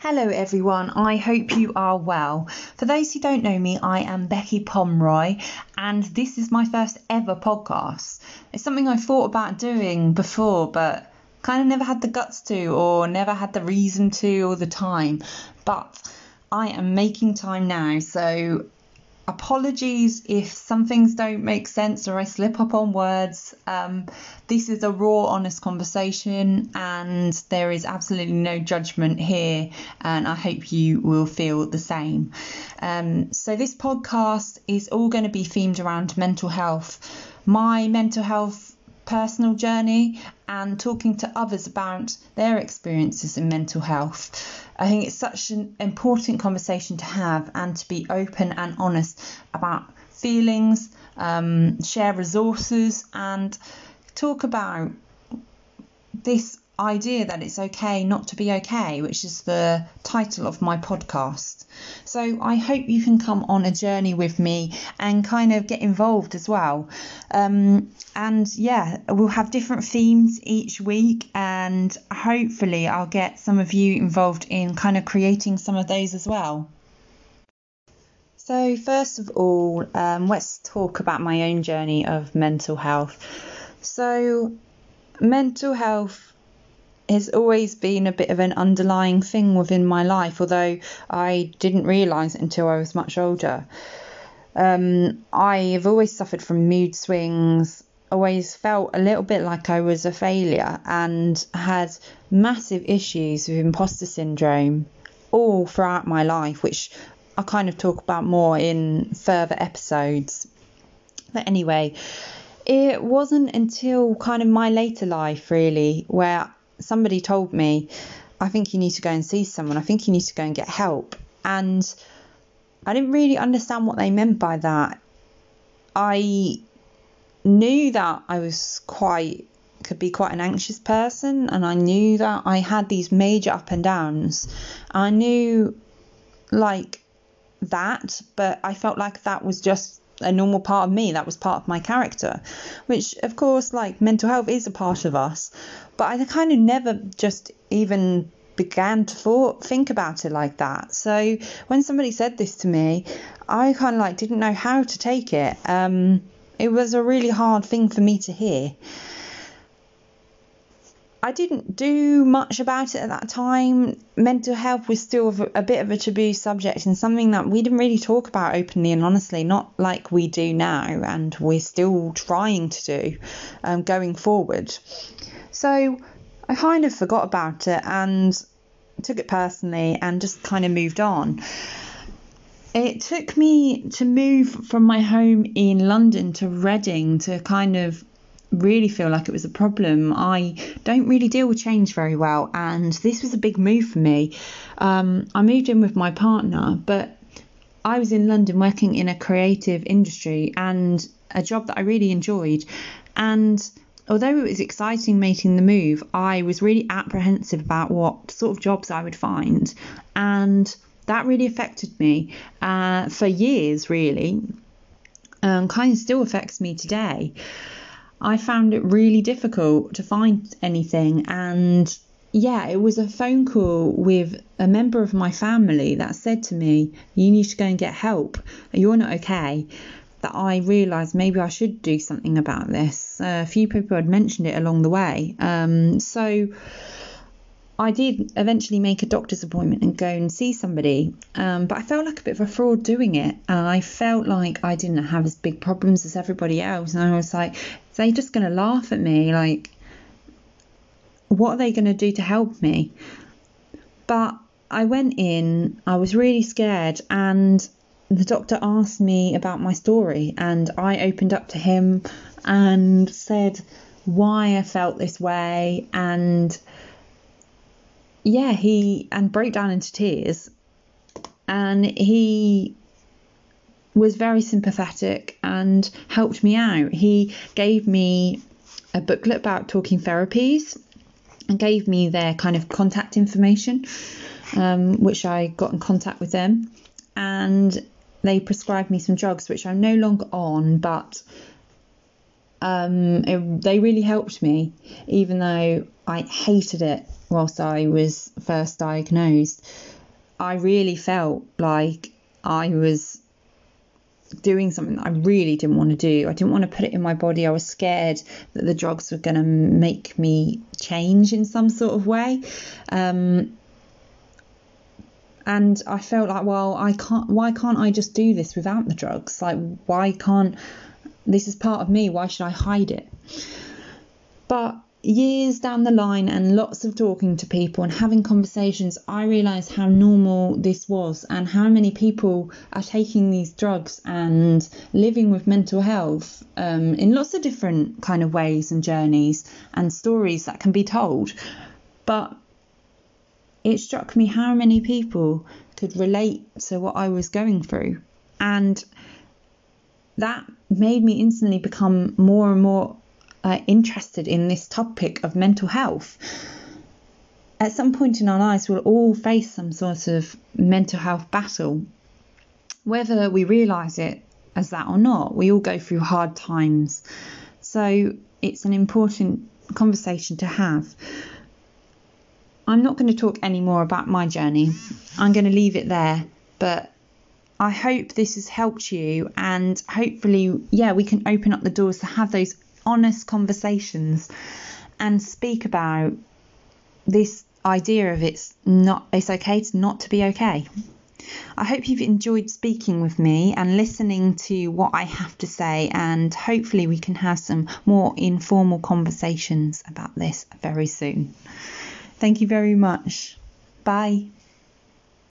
Hello, everyone. I hope you are well. For those who don't know me, I am Becky Pomroy, and this is my first ever podcast. It's something I thought about doing before, but kind of never had the guts to, or never had the reason to, or the time. But I am making time now, so apologies if some things don't make sense or I slip up on words. Um, this is a raw, honest conversation, and there is absolutely no judgment here, and I hope you will feel the same. Um, so, this podcast is all going to be themed around mental health. My mental health personal journey and talking to others about their experiences in mental health. I think it's such an important conversation to have and to be open and honest about feelings, um, share resources, and talk about this idea that it's okay not to be okay, which is the title of my podcast. So I hope you can come on a journey with me and kind of get involved as well. Um, and yeah, we'll have different themes each week, and hopefully, I'll get some of you involved in kind of creating some of those as well. So, first of all, um, let's talk about my own journey of mental health. So, mental health has always been a bit of an underlying thing within my life, although I didn't realise it until I was much older. Um, I've always suffered from mood swings, always felt a little bit like I was a failure, and had massive issues with imposter syndrome all throughout my life, which I'll kind of talk about more in further episodes. But anyway, it wasn't until kind of my later life, really, where somebody told me, I think you need to go and see someone. I think you need to go and get help. And I didn't really understand what they meant by that. I knew that I was quite could be quite an anxious person and I knew that I had these major up and downs. I knew like that, but I felt like that was just a normal part of me. That was part of my character, which, of course, like mental health is a part of us. But I kind of never just even began to thought, think about it like that. So when somebody said this to me, I kind of like didn't know how to take it. Um, it was a really hard thing for me to hear. I didn't do much about it at that time. Mental health was still a bit of a taboo subject and something that we didn't really talk about openly and honestly, not like we do now, and we're still trying to do um, going forward. So I kind of forgot about it and took it personally and just kind of moved on. It took me to move from my home in London to Reading to kind of really feel like it was a problem. I don't really deal with change very well, and this was a big move for me. Um, I moved in with my partner, but I was in London working in a creative industry and a job that I really enjoyed. And although it was exciting making the move, I was really apprehensive about what sort of jobs I would find. And that really affected me uh, for years, really. Um, kind of still affects me today. I found it really difficult to find anything. And yeah, it was a phone call with a member of my family that said to me, You need to go and get help. You're not okay. That I realised maybe I should do something about this. Uh, a few people had mentioned it along the way. Um, so I did eventually make a doctor's appointment and go and see somebody, um, but I felt like a bit of a fraud doing it. And I felt like I didn't have as big problems as everybody else. And I was like, they just going to laugh at me? Like, what are they going to do to help me? But I went in, I was really scared, and the doctor asked me about my story, and I opened up to him and said why I felt this way, and yeah, he and broke down into tears. And he was very sympathetic and helped me out. He gave me a booklet about talking therapies and gave me their kind of contact information, um, which I got in contact with them. And they prescribed me some drugs, which I'm no longer on, but um, it, they really helped me, even though I hated it whilst I was first diagnosed, I really felt like I was doing something that I really didn't want to do. I didn't want to put it in my body. I was scared that the drugs were going to make me change in some sort of way. Um, and I felt like, well, I can't. Why can't I just do this without the drugs? Like, why can't this is part of me? Why should I hide it? But years down the line and lots of talking to people and having conversations, I realised how normal this was and how many people are taking these drugs and living with mental health um, in lots of different kind of ways and journeys and stories that can be told. But it struck me how many people could relate to what I was going through. And that made me instantly become more and more uh, interested in this topic of mental health. At some point in our lives, we'll all face some sort of mental health battle. Whether we realise it as that or not, we all go through hard times. So it's an important conversation to have. I'm not going to talk any more about my journey. I'm going to leave it there. But I hope this has helped you, and hopefully, yeah, we can open up the doors to have those honest conversations and speak about this idea of it's not it's okay to not to be okay. I hope you've enjoyed speaking with me and listening to what I have to say, and hopefully, we can have some more informal conversations about this very soon. Thank you very much. Bye.